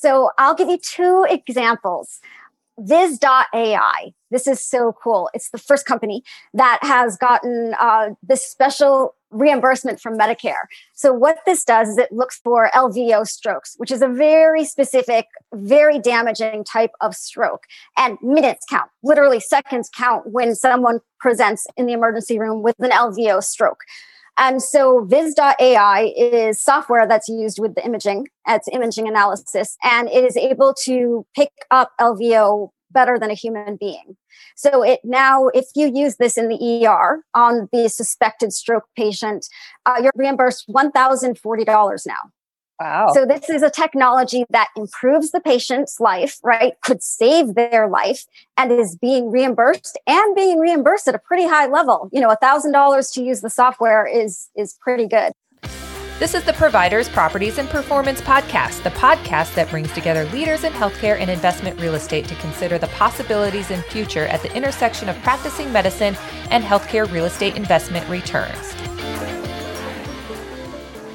So I'll give you two examples. Viz.ai. This is so cool. It's the first company that has gotten uh, this special reimbursement from Medicare. So what this does is it looks for LVO strokes, which is a very specific, very damaging type of stroke. And minutes count, literally seconds count when someone presents in the emergency room with an LVO stroke. And so Viz.ai is software that's used with the imaging, it's imaging analysis, and it is able to pick up LVO better than a human being. So it now, if you use this in the ER on the suspected stroke patient, uh, you're reimbursed $1,040 now. Wow. So this is a technology that improves the patient's life, right? Could save their life and is being reimbursed and being reimbursed at a pretty high level. You know, a thousand dollars to use the software is is pretty good. This is the Providers, Properties, and Performance Podcast, the podcast that brings together leaders in healthcare and investment real estate to consider the possibilities in future at the intersection of practicing medicine and healthcare real estate investment returns.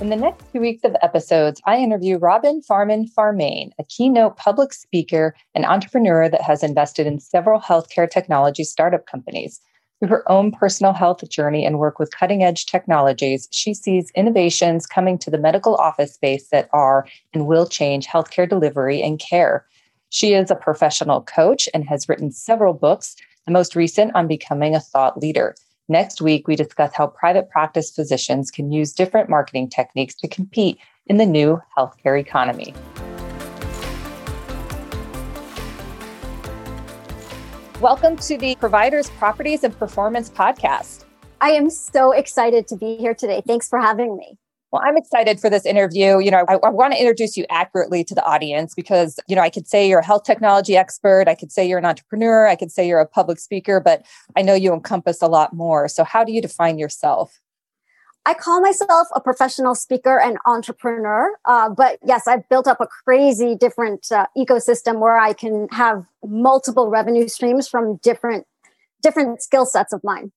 In the next two weeks of episodes, I interview Robin Farman Farmain, a keynote public speaker and entrepreneur that has invested in several healthcare technology startup companies. Through her own personal health journey and work with cutting edge technologies, she sees innovations coming to the medical office space that are and will change healthcare delivery and care. She is a professional coach and has written several books, the most recent on becoming a thought leader. Next week, we discuss how private practice physicians can use different marketing techniques to compete in the new healthcare economy. Welcome to the Providers, Properties, and Performance podcast. I am so excited to be here today. Thanks for having me. Well, I'm excited for this interview. You know, I, I, want to introduce you accurately to the audience because, you know, I could say you're a health technology expert. I could say you're an entrepreneur. I could say you're a public speaker, but I know you encompass a lot more. So, how do you define yourself? I call myself a professional speaker and entrepreneur. Uh, but yes, I've built up a crazy different uh, ecosystem where I can have multiple revenue streams from different different skill sets of mine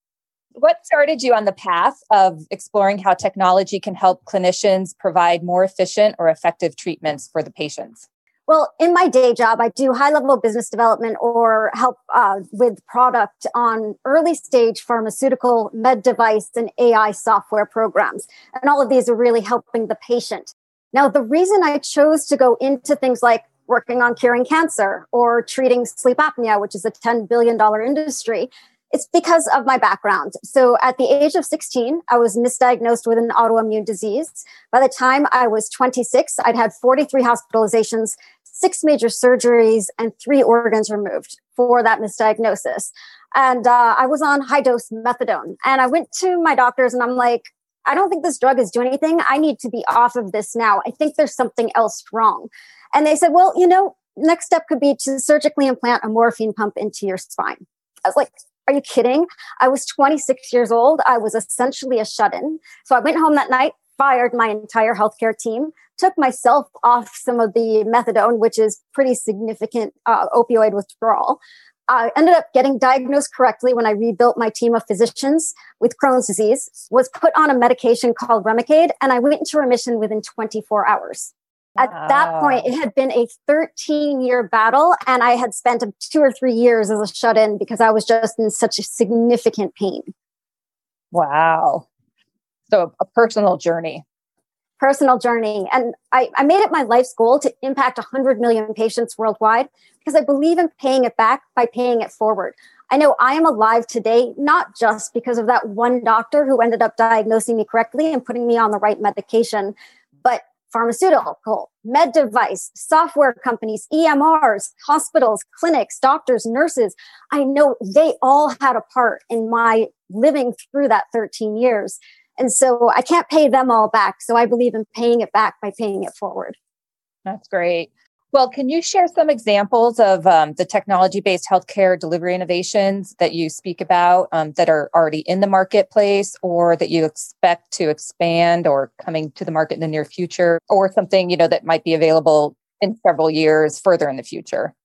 what started you on the path of exploring how technology can help clinicians provide more efficient or effective treatments for the patients? Well, in my day job, I do high level business development or help uh, with product on early stage pharmaceutical, med device, and AI software programs. And all of these are really helping the patient. Now, the reason I chose to go into things like working on curing cancer or treating sleep apnea, which is a $10 billion industry, it's because of my background. So at the age of 16, I was misdiagnosed with an autoimmune disease. By the time I was 26, I'd had 43 hospitalizations, six major surgeries, and three organs removed for that misdiagnosis. And uh, I was on high dose methadone. And I went to my doctors and I'm like, I don't think this drug is doing anything. I need to be off of this now. I think there's something else wrong. And they said, well, you know, next step could be to surgically implant a morphine pump into your spine. I was like, are you kidding? I was 26 years old. I was essentially a shut in. So I went home that night, fired my entire healthcare team, took myself off some of the methadone, which is pretty significant uh, opioid withdrawal. I ended up getting diagnosed correctly when I rebuilt my team of physicians with Crohn's disease, was put on a medication called Remicade, and I went into remission within 24 hours. At that point, it had been a 13 year battle, and I had spent two or three years as a shut in because I was just in such a significant pain. Wow. So, a personal journey. Personal journey. And I, I made it my life's goal to impact 100 million patients worldwide because I believe in paying it back by paying it forward. I know I am alive today, not just because of that one doctor who ended up diagnosing me correctly and putting me on the right medication, pharmaceutical, med device, software companies, EMRs, hospitals, clinics, doctors, nurses. I know they all had a part in my living through that 13 years. And so I can't pay them all back. So I believe in paying it back by paying it forward. That's great. Well, can you share some examples of um, the technology based healthcare delivery innovations that you speak about um, that are already in the marketplace or that you expect to expand or coming to the market in the near future or something you know that might be available in several years further in the future?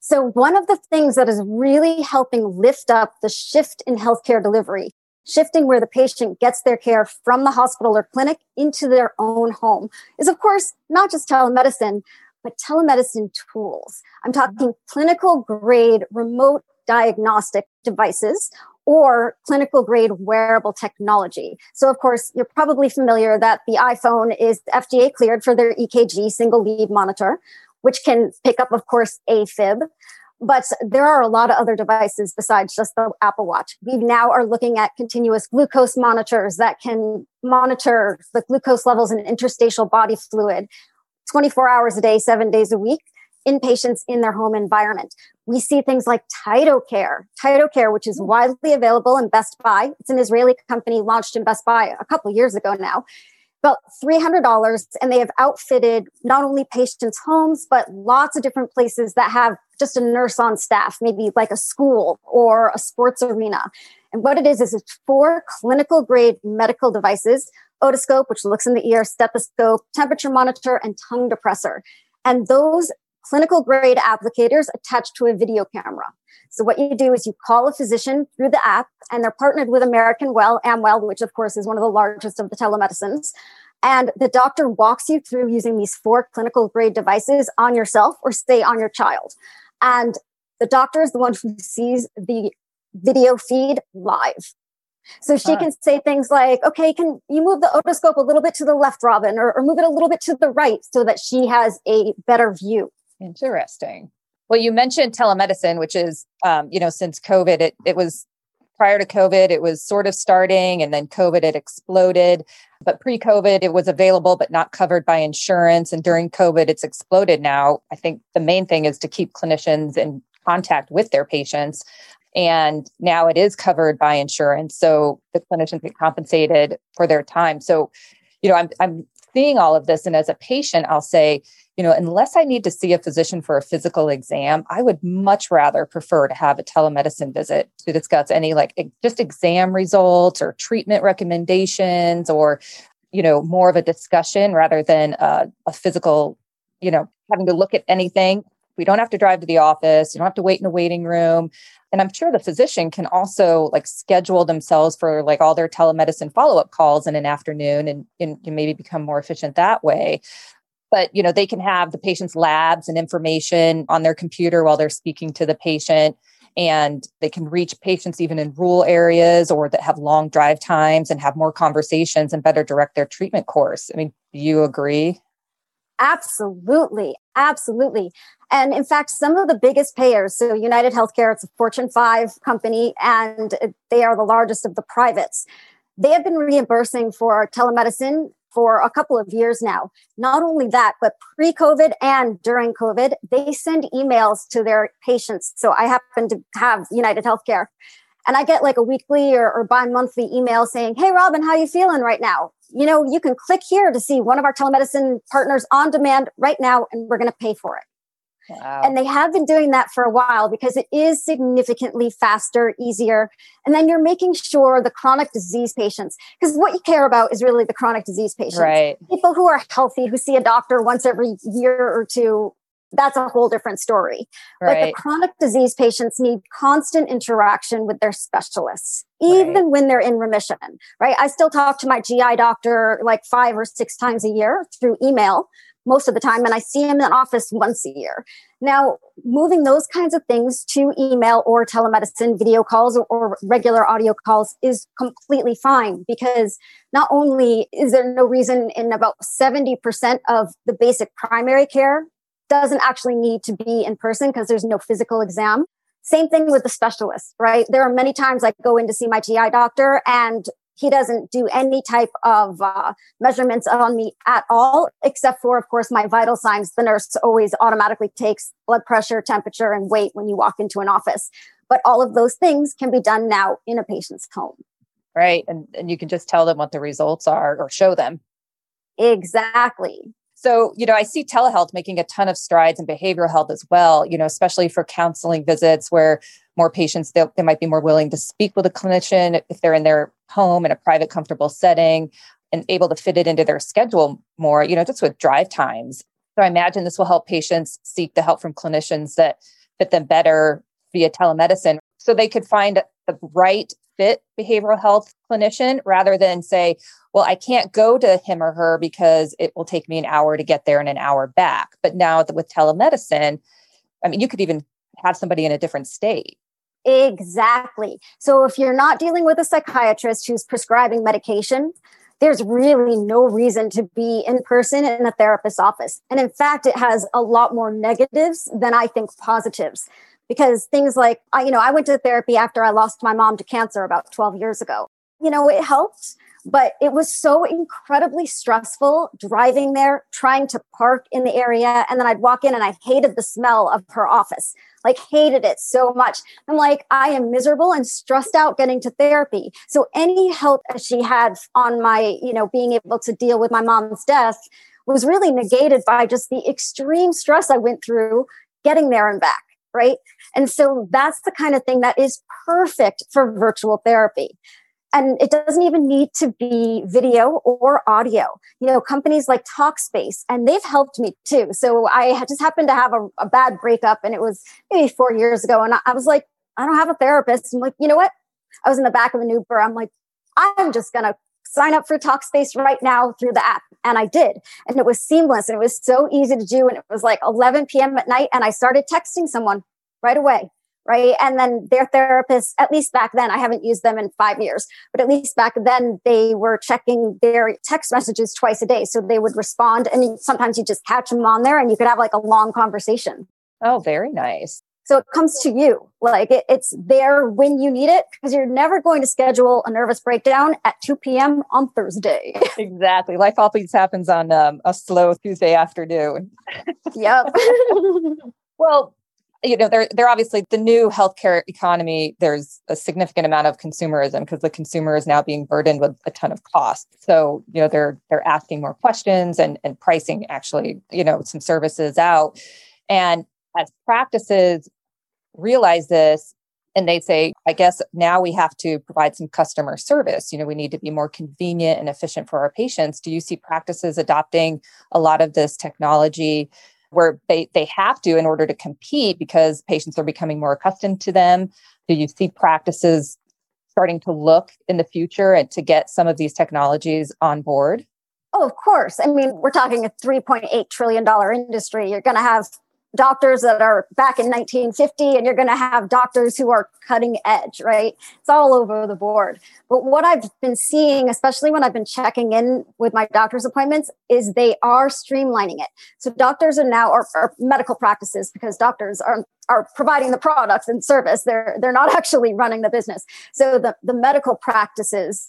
So, one of the things that is really helping lift up the shift in healthcare delivery, shifting where the patient gets their care from the hospital or clinic into their own home, is of course not just telemedicine, but telemedicine tools. I'm mm-hmm. talking clinical grade remote diagnostic devices or clinical grade wearable technology. So, of course, you're probably familiar that the iPhone is FDA cleared for their EKG single lead monitor which can pick up, of course, AFib. But there are a lot of other devices besides just the Apple Watch. We now are looking at continuous glucose monitors that can monitor the glucose levels in interstitial body fluid 24 hours a day, seven days a week in patients in their home environment. We see things like TytoCare, TytoCare, which is hmm. widely available in Best Buy. It's an Israeli company launched in Best Buy a couple years ago now about $300 and they have outfitted not only patients' homes, but lots of different places that have just a nurse on staff, maybe like a school or a sports arena. And what it is, is it's four clinical grade medical devices, otoscope, which looks in the ear, stethoscope, temperature monitor, and tongue depressor. And those clinical grade applicators attached to a video camera. So what you do is you call a physician through the app and they're partnered with American Well, Amwell, which of course is one of the largest of the telemedicines. And the doctor walks you through using these four clinical grade devices on yourself or say on your child. And the doctor is the one who sees the video feed live. So she can say things like, okay, can you move the otoscope a little bit to the left, Robin, or, or move it a little bit to the right so that she has a better view. Interesting. Well, you mentioned telemedicine, which is, um, you know, since COVID, it, it was prior to COVID, it was sort of starting and then COVID, it exploded. But pre COVID, it was available, but not covered by insurance. And during COVID, it's exploded now. I think the main thing is to keep clinicians in contact with their patients. And now it is covered by insurance. So the clinicians get compensated for their time. So, you know, I'm, I'm seeing all of this. And as a patient, I'll say, you know, unless I need to see a physician for a physical exam, I would much rather prefer to have a telemedicine visit to discuss any like just exam results or treatment recommendations or, you know, more of a discussion rather than a physical, you know, having to look at anything. We don't have to drive to the office. You don't have to wait in a waiting room. And I'm sure the physician can also like schedule themselves for like all their telemedicine follow-up calls in an afternoon and, and maybe become more efficient that way. But you know they can have the patient's labs and information on their computer while they're speaking to the patient and they can reach patients even in rural areas or that have long drive times and have more conversations and better direct their treatment course. I mean do you agree absolutely absolutely and in fact some of the biggest payers so united healthcare it's a fortune 5 company and they are the largest of the privates they have been reimbursing for telemedicine for a couple of years now. Not only that, but pre COVID and during COVID, they send emails to their patients. So I happen to have United Healthcare. And I get like a weekly or, or bi monthly email saying, Hey, Robin, how are you feeling right now? You know, you can click here to see one of our telemedicine partners on demand right now, and we're going to pay for it. Wow. And they have been doing that for a while because it is significantly faster, easier. And then you're making sure the chronic disease patients, because what you care about is really the chronic disease patients. Right. People who are healthy, who see a doctor once every year or two, that's a whole different story. Right. But the chronic disease patients need constant interaction with their specialists, even right. when they're in remission, right? I still talk to my GI doctor like five or six times a year through email most of the time, and I see him in office once a year. Now, moving those kinds of things to email or telemedicine, video calls, or, or regular audio calls is completely fine because not only is there no reason in about 70% of the basic primary care doesn't actually need to be in person because there's no physical exam. Same thing with the specialist, right? There are many times I go in to see my GI doctor and he doesn't do any type of uh, measurements on me at all, except for, of course, my vital signs. The nurse always automatically takes blood pressure, temperature, and weight when you walk into an office. But all of those things can be done now in a patient's home. Right. And, and you can just tell them what the results are or show them. Exactly. So, you know, I see telehealth making a ton of strides in behavioral health as well, you know, especially for counseling visits where more patients, they, they might be more willing to speak with a clinician if they're in their home in a private, comfortable setting and able to fit it into their schedule more, you know, just with drive times. So I imagine this will help patients seek the help from clinicians that fit them better via telemedicine so they could find the right fit behavioral health clinician rather than say, well, I can't go to him or her because it will take me an hour to get there and an hour back. But now with telemedicine, I mean, you could even have somebody in a different state. Exactly. So if you're not dealing with a psychiatrist who's prescribing medication, there's really no reason to be in person in a therapist's office. And in fact, it has a lot more negatives than I think positives because things like, you know, I went to therapy after I lost my mom to cancer about 12 years ago. You know, it helped, but it was so incredibly stressful driving there, trying to park in the area. And then I'd walk in and I hated the smell of her office, like hated it so much. I'm like, I am miserable and stressed out getting to therapy. So any help as she had on my, you know, being able to deal with my mom's death was really negated by just the extreme stress I went through getting there and back right? And so that's the kind of thing that is perfect for virtual therapy. And it doesn't even need to be video or audio. You know, companies like Talkspace, and they've helped me too. So I just happened to have a, a bad breakup, and it was maybe four years ago. And I was like, I don't have a therapist. I'm like, you know what? I was in the back of an Uber. I'm like, I'm just going to sign up for Talkspace right now through the app. And I did. And it was seamless and it was so easy to do. And it was like 11 p.m. at night. And I started texting someone right away. Right. And then their therapists, at least back then, I haven't used them in five years, but at least back then they were checking their text messages twice a day. So they would respond. And sometimes you just catch them on there and you could have like a long conversation. Oh, very nice. So it comes to you. Like it, it's there when you need it because you're never going to schedule a nervous breakdown at 2 p.m. on Thursday. exactly. Life always happens on um, a slow Tuesday afternoon. yep. well, you know, they're they're obviously the new healthcare economy. There's a significant amount of consumerism because the consumer is now being burdened with a ton of costs. So, you know, they're they're asking more questions and and pricing actually, you know, some services out. And as practices realize this, and they say, I guess now we have to provide some customer service. You know, we need to be more convenient and efficient for our patients. Do you see practices adopting a lot of this technology where they, they have to in order to compete because patients are becoming more accustomed to them? Do you see practices starting to look in the future and to get some of these technologies on board? Oh, of course. I mean, we're talking a $3.8 trillion industry. You're going to have doctors that are back in 1950 and you're going to have doctors who are cutting edge right? It's all over the board. But what i've been seeing especially when i've been checking in with my doctor's appointments is they are streamlining it. So doctors are now or, medical practices because doctors are are providing the products and service. They're they're not actually running the business. So the the medical practices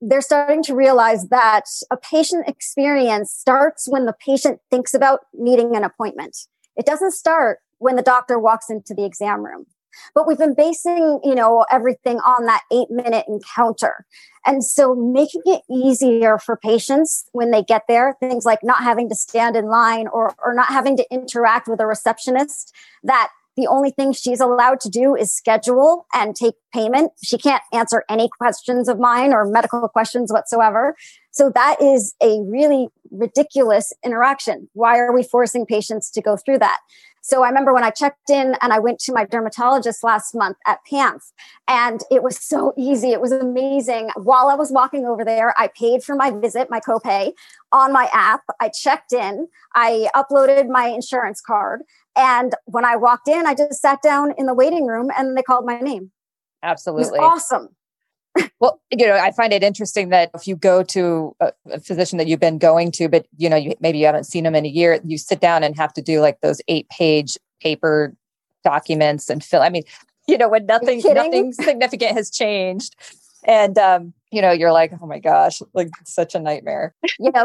they're starting to realize that a patient experience starts when the patient thinks about needing an appointment it doesn't start when the doctor walks into the exam room. But we've been basing, you know, everything on that eight minute encounter. And so making it easier for patients when they get there, things like not having to stand in line or, or not having to interact with a receptionist that the only thing she's allowed to do is schedule and take payment. She can't answer any questions of mine or medical questions whatsoever. So that is a really ridiculous interaction. Why are we forcing patients to go through that? So I remember when I checked in and I went to my dermatologist last month at PANTH and it was so easy. It was amazing. While I was walking over there, I paid for my visit, my copay on my app. I checked in. I uploaded my insurance card. And when I walked in, I just sat down in the waiting room and they called my name. Absolutely. awesome well, you know, I find it interesting that if you go to a, a, physician that you've been going to, but you know, you maybe you haven't seen them in a year, you sit down and have to do like those eight page paper documents and fill. I mean, you know, when nothing nothing significant has changed. And um, you know, you're like, oh my gosh, like such a nightmare. yeah.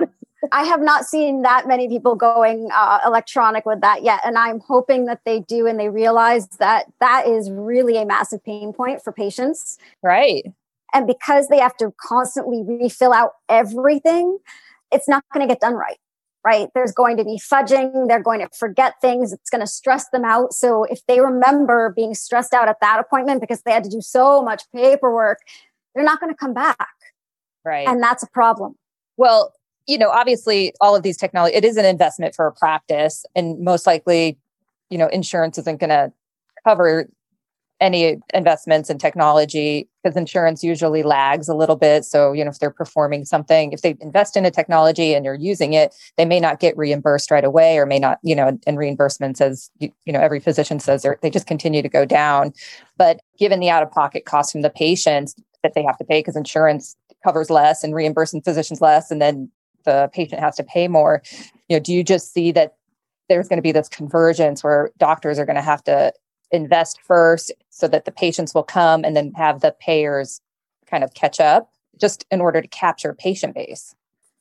I have not seen that many people going uh, electronic with that yet. And I'm hoping that they do and they realize that that is really a massive pain point for patients. Right. And because they have to constantly refill out everything, it's not going to get done right. right? There's going to be fudging. They're going to forget things. It's going to stress them out. So if they remember being stressed out at that appointment because they had to do so much paperwork, they're not going to come back. Right. And that's a problem. Well, you know, obviously all of these technology, it is an investment for a practice and most likely, you know, insurance isn't going to cover any investments in technology because insurance usually lags a little bit. So, you know, if they're performing something, if they invest in a technology and you're using it, they may not get reimbursed right away or may not, you know, and reimbursements as, you, you know, every physician says they just continue to go down. But given the out of pocket cost from the patients that they have to pay because insurance covers less and reimbursing physicians less, and then the patient has to pay more, you know, do you just see that there's going to be this convergence where doctors are going to have to invest first so that the patients will come and then have the payers kind of catch up just in order to capture patient base?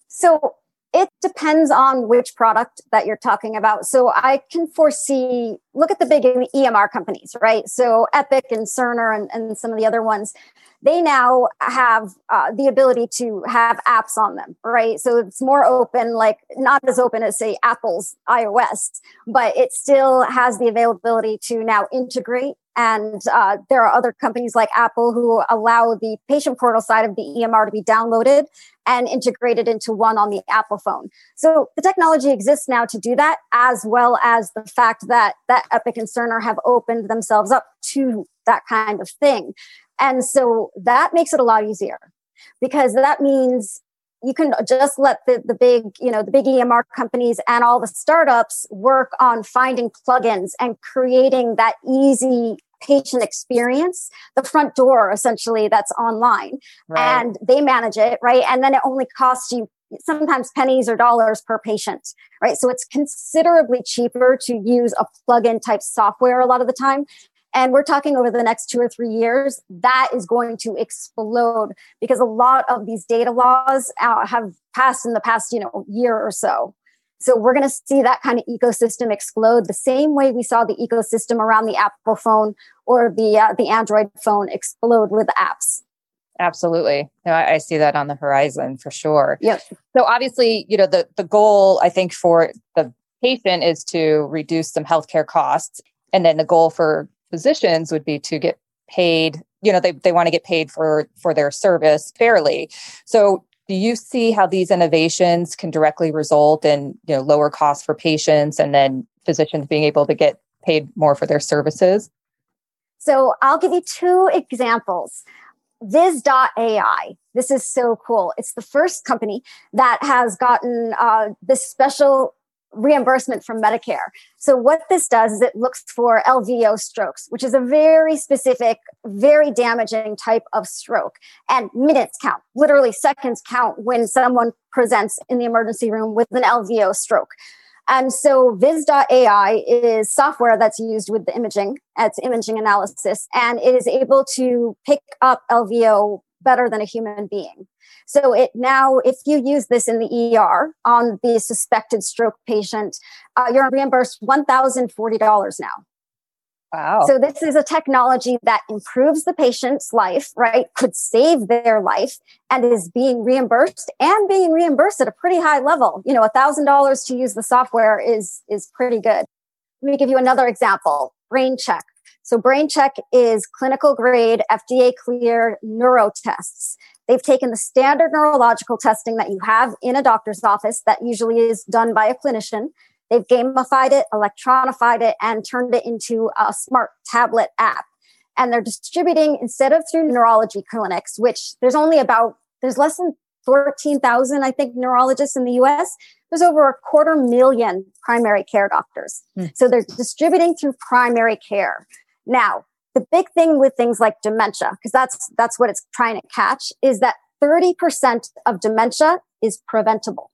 So it depends on which product that you're talking about. So I can foresee, look at the big EMR companies, right? So Epic and Cerner and, and some of the other ones they now have uh, the ability to have apps on them, right? So it's more open, like not as open as say Apple's iOS, but it still has the availability to now integrate. And uh, there are other companies like Apple who allow the patient portal side of the EMR to be downloaded and integrated into one on the Apple phone. So the technology exists now to do that, as well as the fact that that Epic and Cerner have opened themselves up to that kind of thing. And so that makes it a lot easier because that means you can just let the, the big, you know, the big EMR companies and all the startups work on finding plugins and creating that easy patient experience, the front door essentially that's online. Right. And they manage it, right? And then it only costs you sometimes pennies or dollars per patient, right? So it's considerably cheaper to use a plug-in type software a lot of the time and we're talking over the next two or three years, that is going to explode because a lot of these data laws uh, have passed in the past, you know, year or so. So we're going to see that kind of ecosystem explode the same way we saw the ecosystem around the Apple phone or the uh, the Android phone explode with apps. Absolutely. No, I, I, see that on the horizon for sure. Yep. So obviously, you know, the, the goal I think for the patient is to reduce some healthcare costs. And then the goal for physicians would be to get paid you know they, they want to get paid for for their service fairly so do you see how these innovations can directly result in you know lower costs for patients and then physicians being able to get paid more for their services so i'll give you two examples Viz.ai. This is so cool. It's the first company that has gotten uh, this special reimbursement from Medicare. So what this does is it looks for LVO strokes, which is a very specific, very damaging type of stroke. And minutes count, literally seconds count when someone presents in the emergency room with an LVO stroke. And so Viz.ai is software that's used with the imaging, it's imaging analysis, and it is able to pick up LVO better than a human being. So it now, if you use this in the ER on the suspected stroke patient, uh, you're reimbursed $1,040 now. Wow. So this is a technology that improves the patient's life, right? Could save their life and is being reimbursed and being reimbursed at a pretty high level. You know, a thousand dollars to use the software is, is pretty good. Let me give you another example. BrainCheck. So BrainCheck is clinical grade, FDA cleared neuro tests. They've taken the standard neurological testing that you have in a doctor's office that usually is done by a clinician. They've gamified it, electronified it, and turned it into a smart tablet app. And they're distributing instead of through neurology clinics, which there's only about, there's less than 14,000, I think, neurologists in the US. There's over a quarter million primary care doctors. Mm. So they're distributing through primary care. Now, the big thing with things like dementia, because that's, that's what it's trying to catch, is that 30% of dementia is preventable.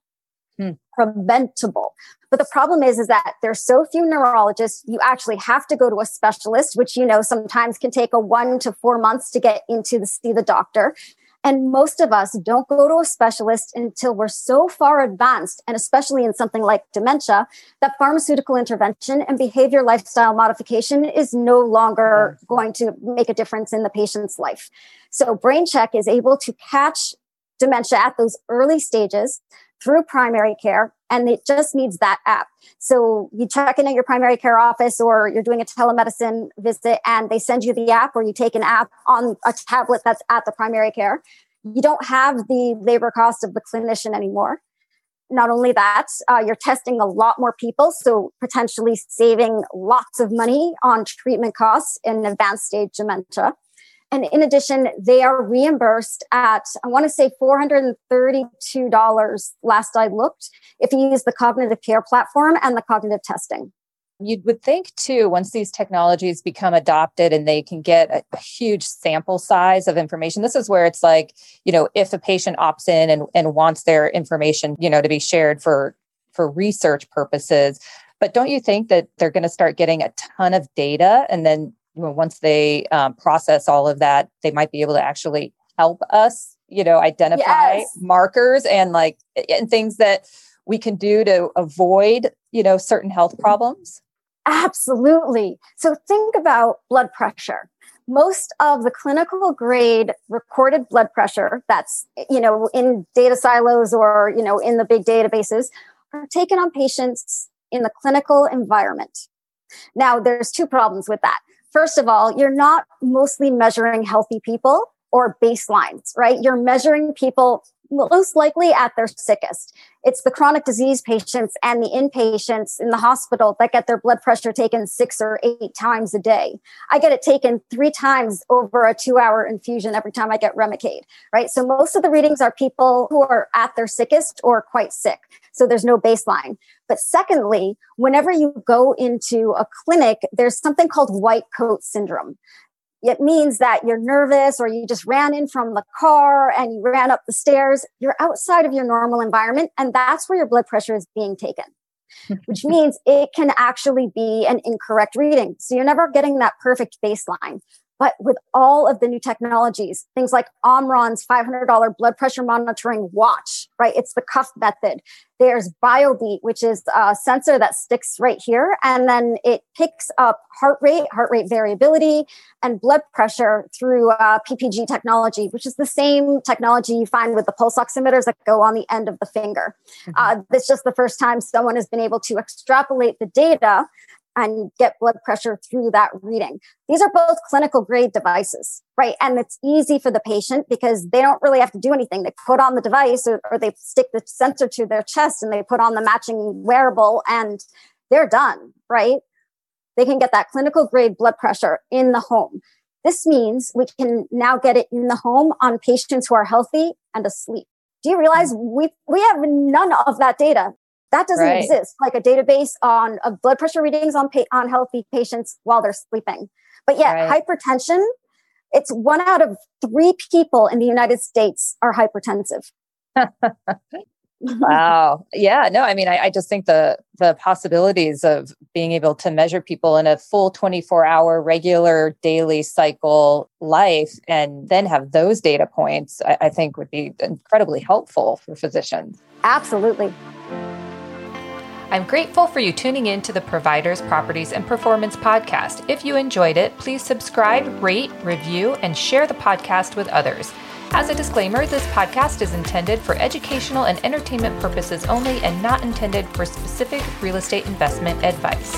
Hmm. Preventable. But the problem is, is that there's so few neurologists. You actually have to go to a specialist, which, you know, sometimes can take a one to four months to get into the see the doctor. And most of us don't go to a specialist until we're so far advanced, and especially in something like dementia, that pharmaceutical intervention and behavior lifestyle modification is no longer going to make a difference in the patient's life. So BrainCheck is able to catch dementia at those early stages, through primary care and it just needs that app. So you check in at your primary care office or you're doing a telemedicine visit and they send you the app or you take an app on a tablet that's at the primary care. You don't have the labor cost of the clinician anymore. Not only that, uh, you're testing a lot more people, so potentially saving lots of money on treatment costs in advanced stage dementia. And in addition, they are reimbursed at, I want to say $432 last I looked, if you use the cognitive care platform and the cognitive testing. You would think too, once these technologies become adopted and they can get a, a, huge sample size of information, this is where it's like, you know, if a patient opts in and, and wants their information, you know, to be shared for for research purposes. But don't you think that they're going to start getting a ton of data and then once they um, process all of that, they might be able to actually help us, you know, identify yes. markers and like and things that we can do to avoid, you know, certain health problems. Absolutely. So think about blood pressure. Most of the clinical grade recorded blood pressure that's, you know, in data silos or, you know, in the big databases are taken on patients in the clinical environment. Now, there's two problems with that. First of all, you're not mostly measuring healthy people or baselines, right? You're measuring people most likely at their sickest. It's the chronic disease patients and the inpatients in the hospital that get their blood pressure taken six or eight times a day. I get it taken three times over a two hour infusion every time I get Remicade, right? So most of the readings are people who are at their sickest or quite sick. So there's no baseline. But secondly, whenever you go into a clinic, there's something called white coat syndrome it means that you're nervous or you just ran in from the car and you ran up the stairs. You're outside of your normal environment. And that's where your blood pressure is being taken, which means it can actually be an incorrect reading. So you're never getting that perfect baseline. But with all of the new technologies, things like Omron's $500 blood pressure monitoring watch, right? It's the cuff method. There's BioBeat, which is a sensor that sticks right here. And then it picks up heart rate, heart rate variability, and blood pressure through uh, PPG technology, which is the same technology you find with the pulse oximeters that go on the end of the finger. Mm-hmm. Uh, it's just the first time someone has been able to extrapolate the data and get blood pressure through that reading. These are both clinical grade devices, right? And it's easy for the patient because they don't really have to do anything. They put on the device or, or they stick the sensor to their chest and they put on the matching wearable and they're done, right? They can get that clinical grade blood pressure in the home. This means we can now get it in the home on patients who are healthy and asleep. Do you realize we we have none of that data that doesn't right. exist, like a database on of blood pressure readings on pa- on healthy patients while they're sleeping. But yet, right. hypertension, it's one out of three people in the United States are hypertensive. wow. Yeah. No, I mean, I, I, just think the the possibilities of being able to measure people in a full 24 hour regular daily cycle life and then have those data points, I, I think would be incredibly helpful for physicians. Absolutely. I'm grateful for you tuning in to the Providers, Properties, and Performance podcast. If you enjoyed it, please subscribe, rate, review, and share the podcast with others. As a disclaimer, this podcast is intended for educational and entertainment purposes only and not intended for specific real estate investment advice.